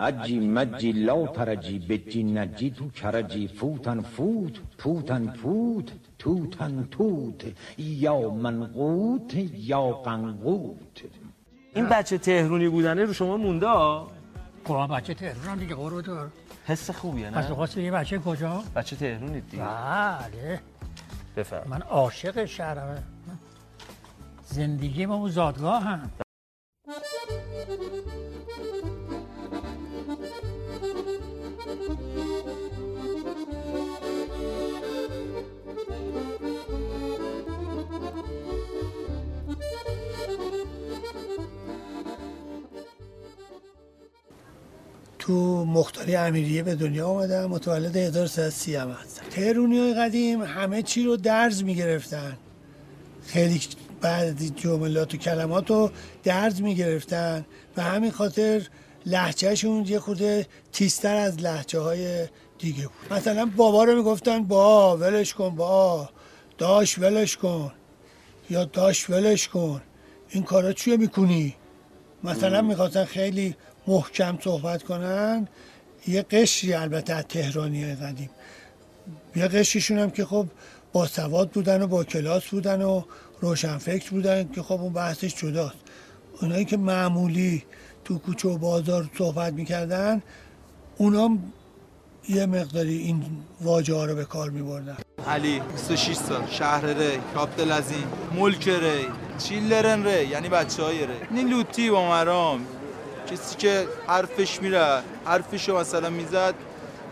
اجی مجی لا ترجی بجی نجی تو کرجی فوتن فوت پوتن پوت توتن توت. یا منقوت یا قنقوت این بچه تهرونی بودنه رو شما مونده؟ ها؟ قرآن بچه تهران دیگه قرآن دار حس خوبیه پس نه؟ خواست یه بچه کجا؟ بچه تهرونید دیگه. بله. بفرم من عاشق شهرم. زندگی ما اون زادگاه هم تو مختاری امیریه به دنیا آمدم متولد 1330 هم هستم. تهرونی های قدیم همه چی رو درز می‌گرفتن. خیلی بعد جملات و کلمات رو درز می‌گرفتن. و همین خاطر لحجهشون یه خورده تیزتر از لحجه های دیگه بود. مثلا بابا رو می‌گفتن با ولش کن با داش ولش کن یا داش ولش کن این کارا چیه می‌کنی؟ مثلا می‌خواستن خیلی محکم صحبت کنن یه قشری البته از تهرانی قدیم یه قشریشون هم که خب با سواد بودن و با کلاس بودن و روشنفکر بودن که خب اون بحثش جداست. اونایی که معمولی تو کوچه و بازار صحبت می‌کردن اونا یه مقداری این واژه ها رو به کار میبردن. علی 26 سال شهر ری کابدلزین ملک ری چیلرن ری یعنی بچه های ری این لوتی با مرام. کسی که حرفش میره حرفشو مثلا می‌زد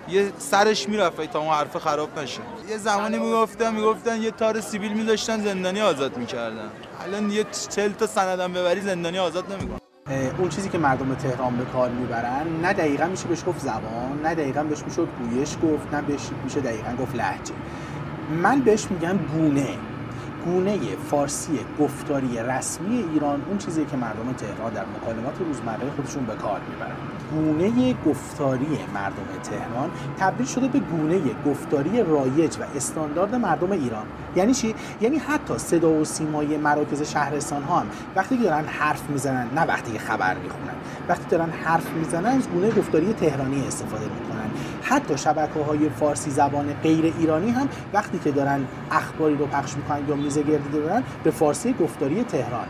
یه سرش می‌رفت تا اون حرف خراب نشه. یه زمانی می‌گفتن می‌گفتن یه تار سیبیل میذاشتن زندانی آزاد می‌کردن. الان یه چل تا سندم ببری زندانی آزاد نمی‌کنن اون چیزی که مردم تهران به کار می‌برن نه دقیقا میشه بهش گفت زبان نه دقیقا بهش میشه گویش گفت نه بهش میشه دقیقا گفت لهجه. من بهش میگم گونه. گونه فارسی گفتاری رسمی ایران اون چیزی که مردم تهران در مکالمات روزمره خودشون به کار می‌برن. گونه گفتاری مردم تهران تبدیل شده به گونه گفتاری رایج و استاندارد مردم ایران. یعنی چی؟ یعنی حتی صدا و سیمای مراکز شهرستان ها هم وقتی دارن حرف می‌زنن نه وقتی خبر می‌خونن. وقتی دارن حرف می‌زنن از گونه گفتاری تهرانی استفاده می‌کنن. حتی شبکه های فارسی زبان غیر ایرانی هم وقتی که دارن اخباری رو پخش می‌کنن یا میزه گردی دارن به فارسی گفتاری تهران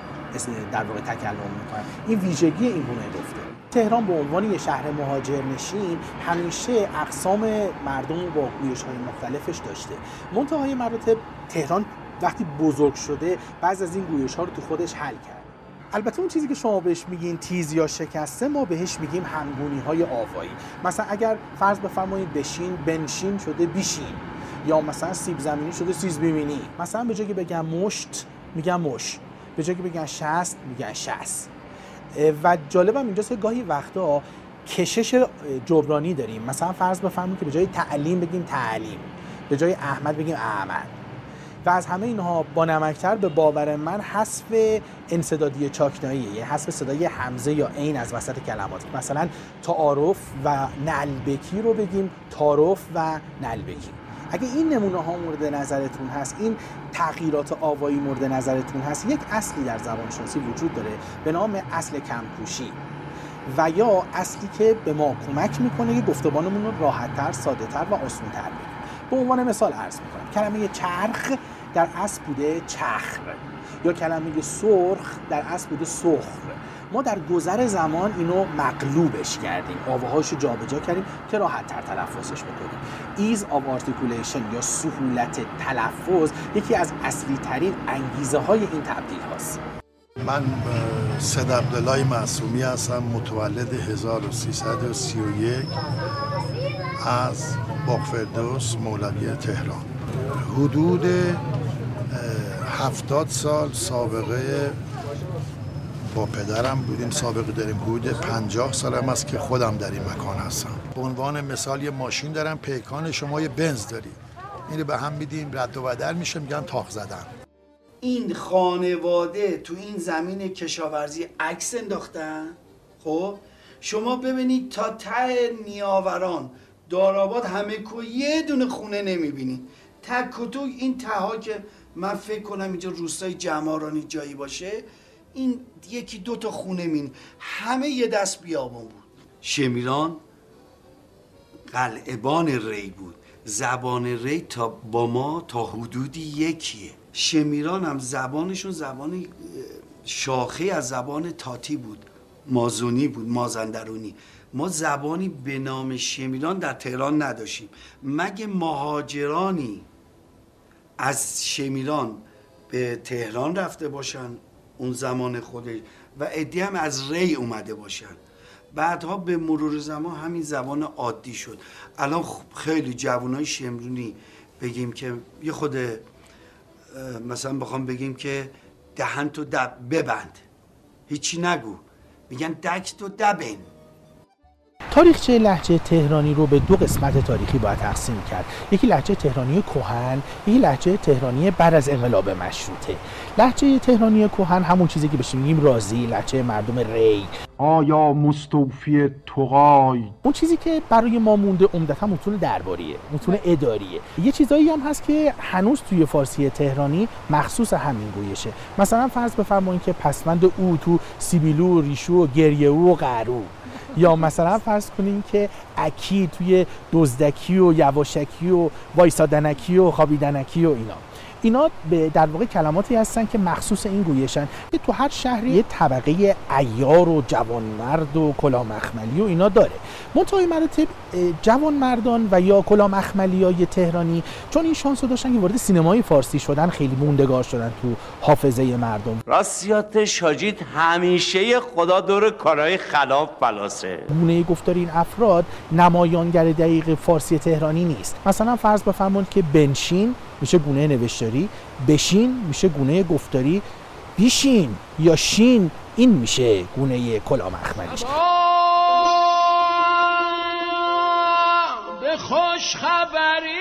در واقع تکلم می‌کنن. این ویژگی این گونه گفتاری تهران به عنوان یه شهر مهاجرنشین همیشه اقسام مردم با گویش های مختلفش داشته. منتهای مراتب تهران وقتی بزرگ شده بعض از این گویش ها رو تو خودش حل کرد. البته اون چیزی که شما بهش میگین تیز یا شکسته ما بهش میگیم همگونی های آوایی. مثلا اگر فرض بفرمایید بشین بنشین شده بیشین. یا مثلا سیب زمینی شده سیز بیمینی مثلا به جای که بگم مشت میگم مش. به جای که بگن شست میگن شست. و جالبم اینجاست که گاهی وقتا کشش جبرانی داریم. مثلا فرض بفرمایید که به جای تعلیم بگیم تعلیم. به جای احمد بگیم احمد. و از همه اینها با نمکتر به باور من حذف انصدادی چاکنایی یه حذف صدای همزه یا عین از وسط کلمات. مثلا تعارف و نلبکی رو بگیم تعارف و نلبکی. اگه این نمونه ها مورد نظرتون هست این تغییرات آوایی مورد نظرتون هست یک اصلی در زبانشناسی وجود داره به نام اصل کمکوشی و یا اصلی که به ما کمک می‌کنه که گفتمانمون رو راحتتر، سادهتر و آسونتر بگیم. به عنوان مثال عرض می‌کنم کلمه چرخ در اصل بوده چخر یا کلمه سرخ در اصل بوده سخر ما در گذر زمان اینو مقلوبش کردیم. آواهاش رو جابجا کردیم که راحت تر تلفظش بکنیم. ایز of articulation یا سهولت تلفظ یکی از اصلی ترین انگیزه های این تبدیل هاست. من سید عبدالله معصومی هستم متولد 1331 از باغفردوس مولوی تهران. حدود هفتاد سال سابقه با پدرم بودیم سابقه داریم حدود پنجاه سالم است که خودم در این مکان هستم. به عنوان مثال یه ماشین دارم پیکان شما یه بنز داری. اینو به هم میدیم رد و بدل میشه میگن تاق زدن. این خانواده تو این زمین کشاورزی عکس انداختن؟ خب؟ شما ببینید تا ته نیاوران داراباد همه کو یه دونه خونه نمی‌بینید تک و این تها که من فکر کنم اینجا روستای جمارانی جایی باشه. این یکی دو تا خونه مین. همه یه دست بیابون بود. شمیران قلعبان ری بود. زبان ری تا با ما تا حدودی یکیه. شمیران هم زبانشون زبان شاخه از زبان تاتی بود. مازونی بود مازندرونی. ما زبانی به نام شمیران در تهران نداشتیم. مگه مهاجرانی از شمیران به تهران رفته باشن اون زمان خودش و ادی هم از ری اومده باشن. بعدها به مرور زمان همین زبان عادی شد. الان خیلی جوانای شمرونی بگیم که یه خود مثلا بخوام بگیم که دهن تو دب ببند. هیچی نگو. میگن دکت و دبن تاریخچه لحجه تهرانی رو به دو قسمت تاریخی باید تقسیم کرد؟ یکی لحجه تهرانی کهن یکی لحجه تهرانی بعد از انقلاب مشروطه. لحجه تهرانی کهن همون چیزی که بهش میگیم رازی لحجه مردم ری. آیا مستوفی توقای اون چیزی که برای ما مونده عمدتا متون درباریه متون اداریه. یه چیزایی هم هست که هنوز توی فارسی تهرانی مخصوص همین گویشه. مثلا فرض بفرمایید که پسوند او تو سیبیلو ریشو گریه و قرو یا مثلا فرض کنیم که اکی توی دزدکی و یواشکی و وایسادنکی و خوابیدنکی و اینا. اینا به در واقع کلماتی هستن که مخصوص این گویشن که تو هر شهری یه طبقه ایار و جوانمرد و کلاه مخملی و اینا داره. منتهای مراتب جوانمردان و یا مخملی های تهرانی چون این شانس رو داشتن که وارد سینمای فارسی شدن خیلی موندگار شدن تو حافظه مردم. راستیات شاجید همیشه خدا دور کارهای خلاف بلاسه گونه گفتار این افراد نمایانگر دقیق فارسی تهرانی نیست. مثلا فرض بفرمایید که بنشین میشه گونه نوشتاری بشین میشه گونه گفتاری بیشین یا شین این میشه گونه کلا مخملیش به خوش خبری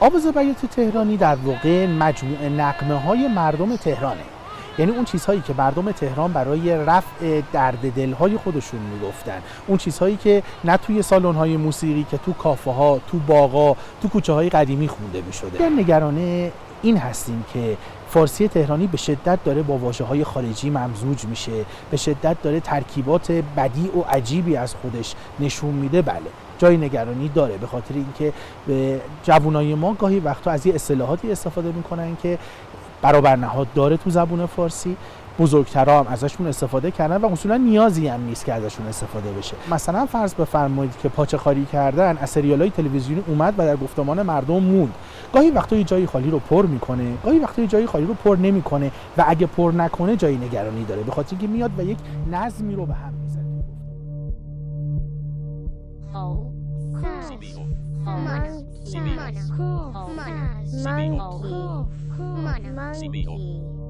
آواز بیات تهرانی در واقع مجموعه نقمه های مردم تهرانه. یعنی اون چیزهایی که مردم تهران برای رفع درد دلهای خودشون می‌گفتن. اون چیزهایی که نه توی سالن های موسیقی که تو کافه ها تو باغا تو کوچه های قدیمی خونده می‌شده. نگرانه این هستیم که فارسی تهرانی به شدت داره با واژه های خارجی ممزوج میشه. به شدت داره ترکیبات بدی و عجیبی از خودش نشون میده. بله جای نگرانی داره. به خاطر اینکه جوانای ما گاهی وقتا از یه اصطلاحاتی استفاده می‌کنن که برابر نهاد داره تو زبون فارسی. بزرگترا هم ازشون استفاده کردن و اصولا نیازی هم نیست که ازشون استفاده بشه. مثلا فرض بفرمایید که پاچه خالی کردن از سریال های تلویزیونی اومد و در گفتمان مردم موند. گاهی وقتا یه جایی خالی رو پر می‌کنه گاهی وقتا یه جایی خالی رو پر نمی‌کنه و اگه پر نکنه جایی نگرانی داره. به خاطر اینکه میاد و یک نظمی رو به هم می‌زنه. CBO. Mono. Mono. Monkey. Mono. CBO.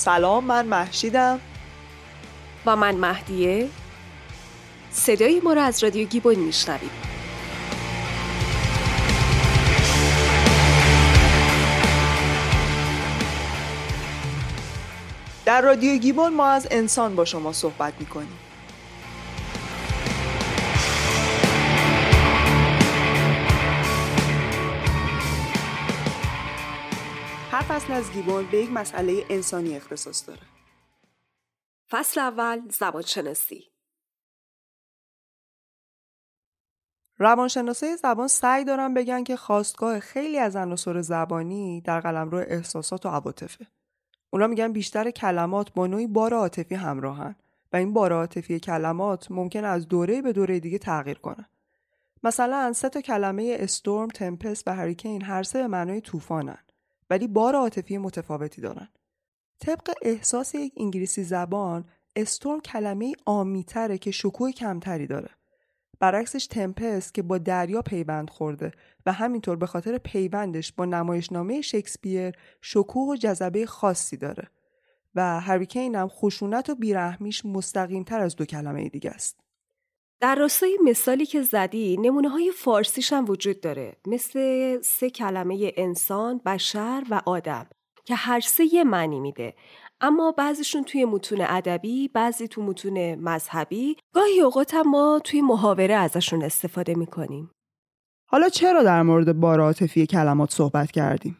سلام من محشیدم. و من مهدیه. صدای ما را از رادیو گیبون میشنوید. در رادیو گیبون ما از انسان با شما صحبت می‌کنیم. از گیبون به یک مسئله انسانی اختصاص داره. فصل اول زبان شناسی روانشناسای زبان سعی دارن بگن که خواستگاه خیلی از عناصر زبانی در قلمرو احساسات و عواطفه. اونا میگن بیشتر کلمات با نوعی بار عاطفی همراهن و این بار عاطفی کلمات ممکن از دوره به دوره دیگه تغییر کنن. مثلا سه تا کلمه استورم، تمپست و هریکین هر سه به معنای طوفانن. ولی بار عاطفی متفاوتی دارن. طبق احساس یک انگلیسی زبان استورم کلمه آمیتره که شکوه کمتری داره. برعکسش تمپست که با دریا پیوند خورده و همینطور به خاطر پیوندش با نمایشنامه شکسپیر شکوه و جذبه خاصی داره. و هریکین هم خشونت و بیرحمیش مستقیم تر از دو کلمه دیگه است. در راستای مثالی که زدی نمونه های فارسیش هم وجود داره مثل سه کلمه انسان، بشر و آدم که هر سه یه معنی میده اما بعضیشون توی متون ادبی، بعضی تو متون مذهبی، گاهی اوقات ما توی محاوره ازشون استفاده می‌کنیم. حالا چرا در مورد بار عاطفی کلمات صحبت کردیم؟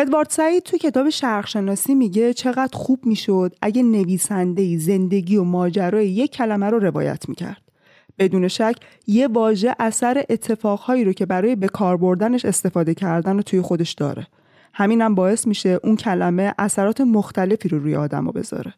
ادوارد سعید تو کتاب شرقشناسی میگه چقدر خوب می‌شد اگه نویسنده زندگی و ماجرای یک کلمه رو روایت می‌کرد. بدون شک یه واژه اثر اتفاقهایی رو که برای به کار بردنش استفاده کردن رو توی خودش داره. همینم باعث میشه اون کلمه اثرات مختلفی رو روی آدم رو بذاره.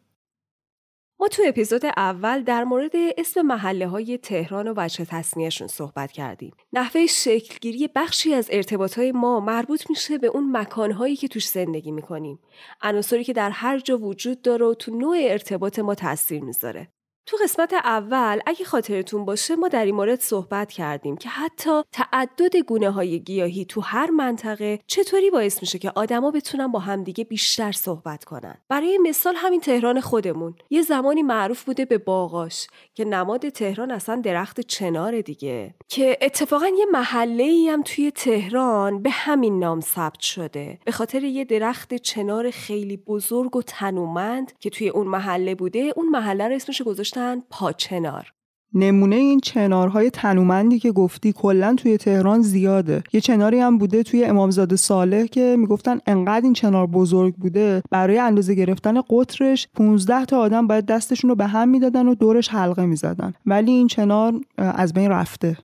ما تو اپیزود اول در مورد اسم محله های تهران و وجه تصمیهشون صحبت کردیم. نحوه شکلگیری بخشی از ارتباط های ما مربوط میشه به اون مکانهایی که توش زندگی می‌کنیم. عناصری که در هر جا وجود داره و تو نوع ارتباط ما تاثیر می‌ذاره. تو قسمت اول اگه خاطرتون باشه ما در این مورد صحبت کردیم که حتی تعدد گونه های گیاهی تو هر منطقه چطوری باعث میشه که آدما بتونن با همدیگه بیشتر صحبت کنن. برای مثال همین تهران خودمون. یه زمانی معروف بوده به باغاش که نماد تهران اصلا درخت چنار دیگه که اتفاقا یه محله ای هم توی تهران به همین نام ثبت شده. به خاطر یه درخت چنار خیلی بزرگ و تنومند که توی اون محله بوده اون محله رو اسمش گذاشتن پاچنار نمونه این چنارهای تنومندی که گفتی کلا توی تهران زیاده. یه چناری هم بوده توی امامزاده صالح که می‌گفتن انقدر این چنار بزرگ بوده برای اندازه گرفتن قطرش 15 تا آدم باید دستشون رو به هم می‌دادن و دورش حلقه می‌زدن. ولی این چنار از بین رفته.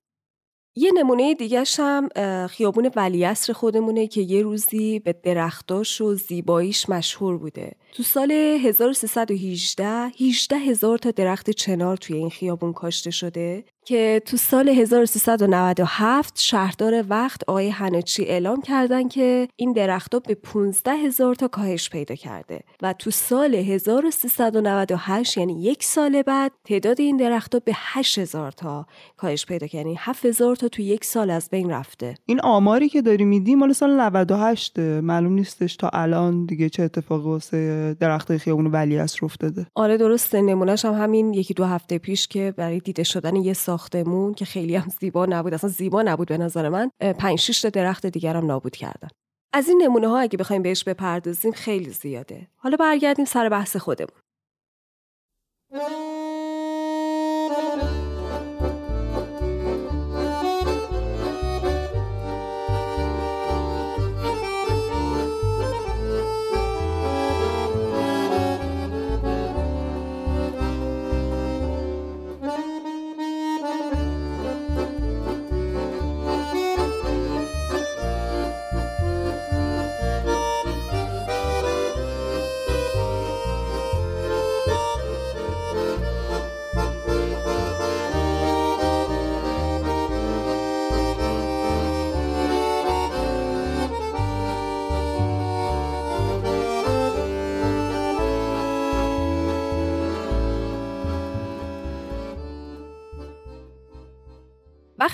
یه نمونه دیگه هم خیابون ولیعصر خودمونه که یه روزی به درختاش و زیباییش مشهور بوده. تو سال 1318 18 هزار تا درخت چنار توی این خیابون کاشته شده که تو سال 1397 شهردار وقت آقای هنچی اعلام کردن که این درختها به 15 هزار تا کاهش پیدا کرده. و تو سال 1398 یعنی یک سال بعد تعداد این درختها به 8 هزار تا کاهش پیدا کرد. یعنی 7 هزار تا تو یک سال از بین رفته. این آماری که داری میدی مال سال 98 معلوم نیستش تا الان دیگه چه اتفاقی واسه درخت خیابون ولیعصر افتاده. آره درسته. نمونهش هم همین یکی دو هفته پیش که برای دیده شدن یه ساختمون که خیلی هم زیبا نبود. اصلا زیبا نبود به نظر من. پنج شش تا درخت دیگر هم نابود کردن. از این نمونه ها اگه بخوایم بهش بپردازیم خیلی زیاده. حالا برگردیم سر بحث خودمون.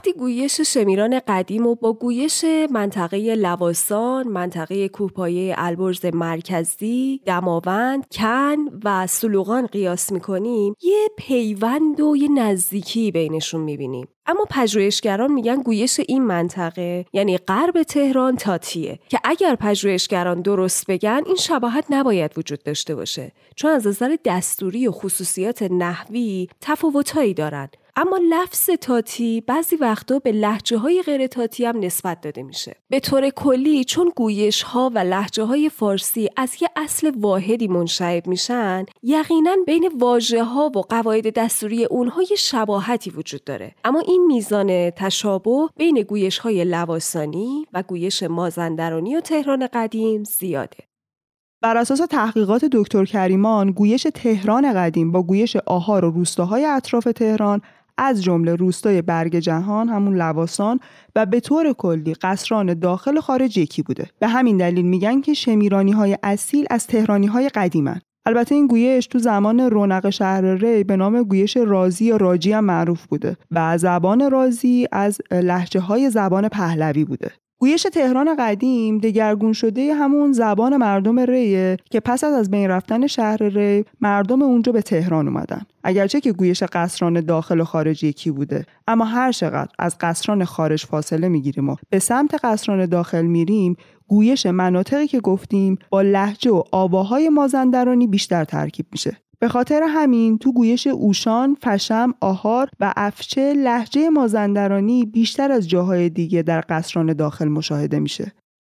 وقتی گویش شمیران قدیم و با گویش منطقه لواسان، منطقه کوهپایه البرز مرکزی، دماوند، کن و سلوغان قیاس می‌کنیم یه پیوند و یه نزدیکی بینشون می‌بینیم. اما پژوهشگران میگن گویش این منطقه یعنی غرب تهران تاتیه که اگر پژوهشگران درست بگن این شباهت نباید وجود داشته باشه. چون از نظر دستوری و خصوصیات نحوی تفاوتهایی دارن. اما لفظ تاتی بعضی وقتا به لحجه های غیر تاتی هم نسبت داده میشه. به طور کلی چون گویش ها و لحجه های فارسی از یه اصل واحدی منشعب میشن یقینا بین واژه ها و قواعد دستوری اونها یه شباهتی وجود داره. اما این میزان تشابه بین گویش های لواسانی و گویش مازندرانی و تهران قدیم زیاده. بر اساس تحقیقات دکتر کریمان گویش تهران قدیم با گویش آهار و روستاهای اطراف تهران از جمله روستای برگ جهان همون لواسان و به طور کلی قصران داخل و خارج یکی بوده. به همین دلیل میگن که شمیرانی های اصیل از تهرانی های قدیمن. البته این گویش تو زمان رونق شهر ری به نام گویش رازی یا راجی هم معروف بوده و زبان رازی از لحجه های زبان پهلوی بوده. گویش تهران قدیم دگرگون شده همون زبان مردم ریه که پس از از بین رفتن شهر ری مردم اونجا به تهران اومدن. اگرچه که گویش قصران داخل و خارج یکی بوده اما هر چقدر از قصران خارج فاصله می‌گیریم و به سمت قصران داخل میریم گویش مناطقی که گفتیم با لحجه و آواهای مازندرانی بیشتر ترکیب میشه. به خاطر همین تو گویش اوشان، فشم، آهار و افچه لحجه مازندرانی بیشتر از جاهای دیگه در قصران داخل مشاهده میشه.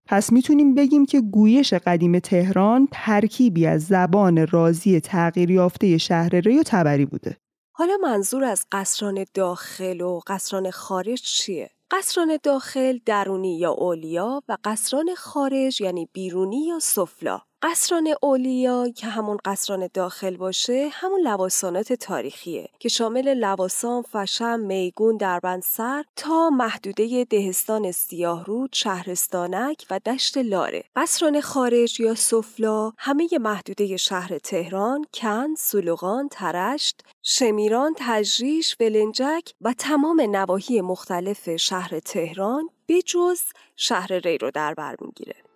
پس می‌تونیم بگیم که گویش قدیم تهران ترکیبی از زبان رازی تغییر یافته شهر ری و تبری بوده. حالا منظور از قصران داخل و قصران خارج چیه؟ قصران داخل درونی یا اولیا و قصران خارج یعنی بیرونی یا سفلا قصران اولیا که همون قصران داخل باشه همون لواسانات تاریخیه که شامل لواسان، فشم، میگون، دربندسر تا محدوده دهستان سیاهرود، شهرستانک و دشت لاره. قصران خارج یا سفلا همه محدوده شهر تهران، کند، سلوغان، ترشت، شمیران، تجریش، ولنجک و تمام نواحی مختلف شهر تهران به جز شهر ری رو در بر می‌گیره.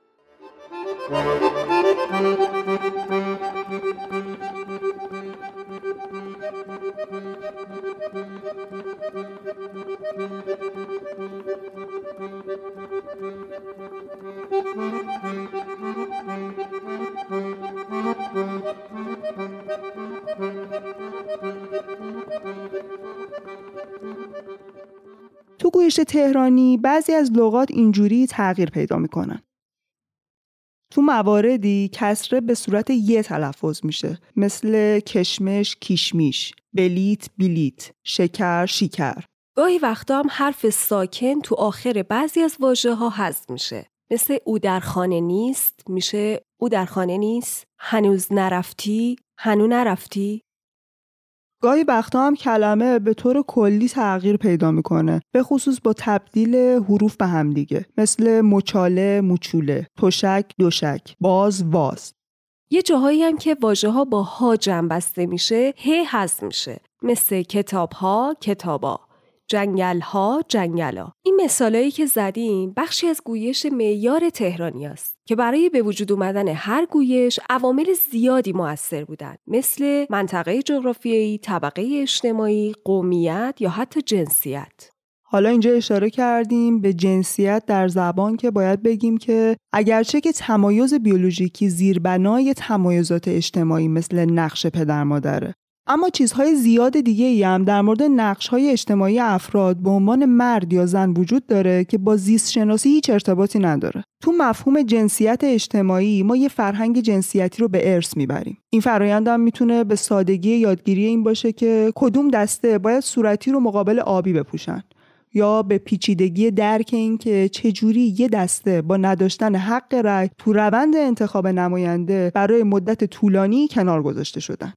تو گویش تهرانی بعضی از لغات اینجوری تغییر پیدا می‌کنن. تو مواردی کسره به صورت یه تلفظ میشه. مثل کشمش کیشمیش بلیت بیلیت شکر شیکر گاهی وقتا هم حرف ساکن تو آخر بعضی از واژه ها حذف میشه. مثل او در خانه نیست میشه او در خانه نیست هنوز نرفتی هنو نرفتی. گاهی وقتا هم کلمه به طور کلی تغییر پیدا می‌کنه به خصوص با تبدیل حروف به هم دیگه. مثل مچاله موچوله تشک دوشک باز واز. یه جاهایی هم که واژه ها با ها جمع میشه ه حذف میشه. مثل کتاب ها کتابا. جنگل ها جنگلا. این مثالایی که زدیم بخشی از گویش معیار تهرانی است که برای به وجود اومدن هر گویش عوامل زیادی موثر بودند مثل منطقه جغرافیایی، طبقه اجتماعی، قومیت یا حتی جنسیت. حالا اینجا اشاره کردیم به جنسیت در زبان که باید بگیم که اگرچه که تمایز بیولوژیکی زیربنای تمایزات اجتماعی مثل نقش پدر مادره اما چیزهای زیاد دیگه ای هم در مورد نقش های اجتماعی افراد به عنوان مرد یا زن وجود داره که با زیست شناسی هیچ ارتباطی نداره. تو مفهوم جنسیت اجتماعی ما یه فرهنگ جنسیتی رو به ارث می‌بریم. این فرایند هم می‌تونه به سادگی یادگیری این باشه که کدوم دسته باید صورتی رو مقابل آبی بپوشن. یا به پیچیدگی درک این که چجوری یه دسته با نداشتن حق رأی تو روند انتخاب نماینده برای مدت طولانی کنار گذاشته شدن.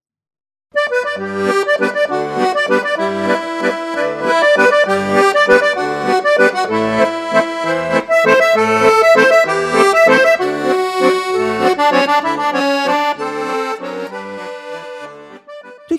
تو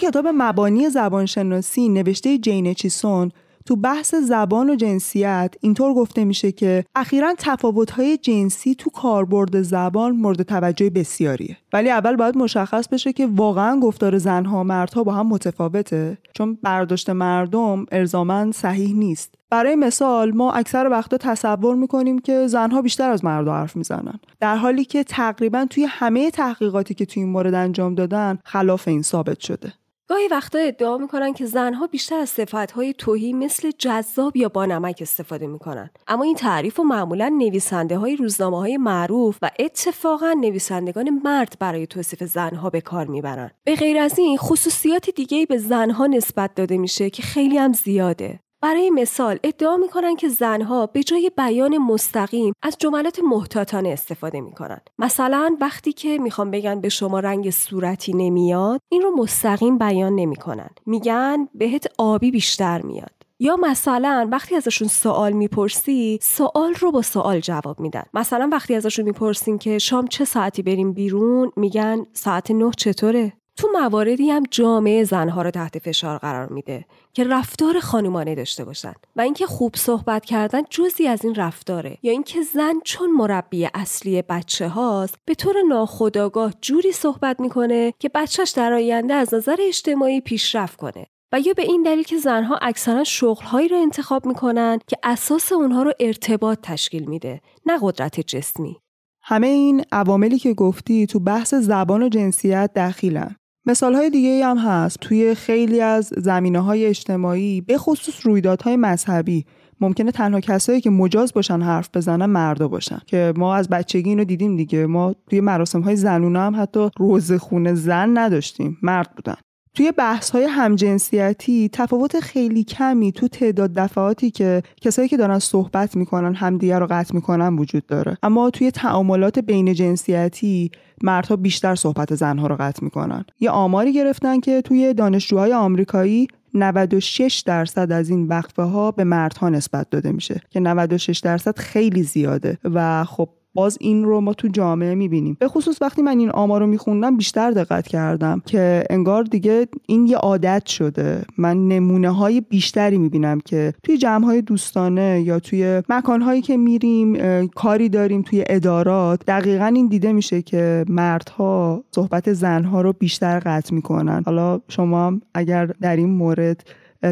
کتاب مبانی زبانشناسی نوشته جین چیسون تو بحث زبان و جنسیت اینطور گفته میشه که اخیرا تفاوت‌های جنسی تو کاربرد زبان مورد توجه بسیاریه. ولی اول باید مشخص بشه که واقعا گفتار زنها و مردها با هم متفاوته چون برداشت مردم ارزامن صحیح نیست. برای مثال ما اکثر وقتا تصور می‌کنیم که زنها بیشتر از مردها حرف می‌زنن در حالی که تقریبا توی همه تحقیقاتی که توی این مورد انجام دادن خلاف این ثابت شده. گاهی وقتا ادعا می‌کنن که زنها بیشتر از صفتهای توهی مثل جذاب یا بانمک استفاده می‌کنن. اما این تعریف و معمولا نویسنده های روزنامه های معروف و اتفاقا نویسندگان مرد برای توصیف زنها به کار می‌برن. به غیر از این خصوصیات دیگه به زنها نسبت داده میشه که خیلی هم زیاده. برای مثال ادعا می‌کنن که زنها به جای بیان مستقیم از جملات محتاطانه استفاده می‌کنن. مثلا وقتی که می‌خوام بگن به شما رنگ صورتی نمیاد این رو مستقیم بیان نمی‌کنن. میگن بهت آبی بیشتر میاد. یا مثلا وقتی ازشون سوال می‌پرسی سوال رو با سوال جواب میدن. مثلا وقتی ازشون می‌پرسیم که شام چه ساعتی بریم بیرون میگن ساعت نه چطوره؟ تو مواردی هم جامعه زنها رو تحت فشار قرار میده که رفتار خانمانه داشته باشن و اینکه خوب صحبت کردن جزی از این رفتاره. یا اینکه زن چون مربی اصلی بچه هاست به طور ناخودآگاه جوری صحبت می‌کنه که بچهش در آینده از نظر اجتماعی پیشرفت کنه و یا به این دلیل که زنها اکثرا شغلهایی رو انتخاب می‌کنن که اساس اونها رو ارتباط تشکیل میده نه قدرت جسمی. همه این عواملی که گفتی تو بحث زبان و جنسیت دخیلن. مثال های دیگه هم هست. توی خیلی از زمینه های اجتماعی به خصوص رویدادهای مذهبی ممکنه تنها کسایی که مجاز باشن حرف بزنن مردا باشن. که ما از بچگی اینو دیدیم دیگه. ما توی مراسم های زنونه هم حتی روز خونه زن نداشتیم. مرد بودن. توی بحث های همجنسیتی تفاوت خیلی کمی تو تعداد دفعاتی که کسایی که دارن صحبت می‌کنن همدیگه رو قطع می‌کنن وجود داره. اما توی تعاملات بین جنسیتی مردها بیشتر صحبت زنها رو قطع می‌کنن. یه آماری گرفتن که توی دانشجوهای آمریکایی 96 درصد از این وقفه ها به مردها نسبت داده میشه که 96 درصد خیلی زیاده. و خب باز این رو ما تو جامعه می‌بینیم. به خصوص وقتی من این آمار رو میخوندم بیشتر دقت کردم که انگار دیگه این یه عادت شده. من نمونه های بیشتری می‌بینم که توی جمع های دوستانه یا توی مکان هایی که میریم کاری داریم توی ادارات دقیقا این دیده میشه که مردها صحبت زنها رو بیشتر قطع می‌کنن. حالا شما اگر در این مورد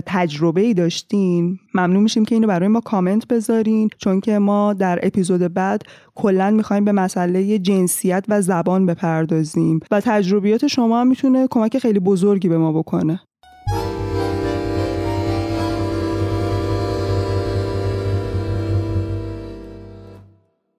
تجربه ای داشتین؟ ممنون میشیم که اینو برای ما کامنت بذارین چون که ما در اپیزود بعد کلا می‌خوایم به مسئله جنسیت و زبان بپردازیم و تجربیات شما هم می‌تونه کمک خیلی بزرگی به ما بکنه.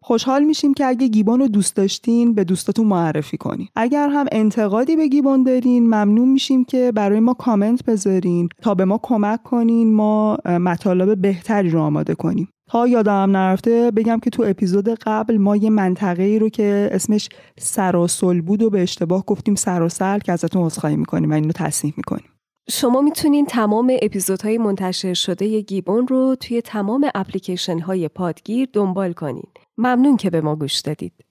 خوشحال میشیم که اگه گیبان رو دوست داشتین به دوستاتون معرفی کنین. اگر هم انتقادی به گیبان دارین ممنون میشیم که برای ما کامنت بذارین تا به ما کمک کنین ما مطالب بهتری رو آماده کنیم. تا یادم نرفته بگم که تو اپیزود قبل ما یه منطقه ای رو که اسمش سراسل بود و به اشتباه گفتیم سراسل که ازتون عذرخواهی می‌کنیم و اینو تصحیح می‌کنیم. شما می‌تونین تمام اپیزودهای منتشر شده گیبون رو توی تمام اپلیکیشن های پادگیر دنبال کنین. ممنون که به ما گوش دادید.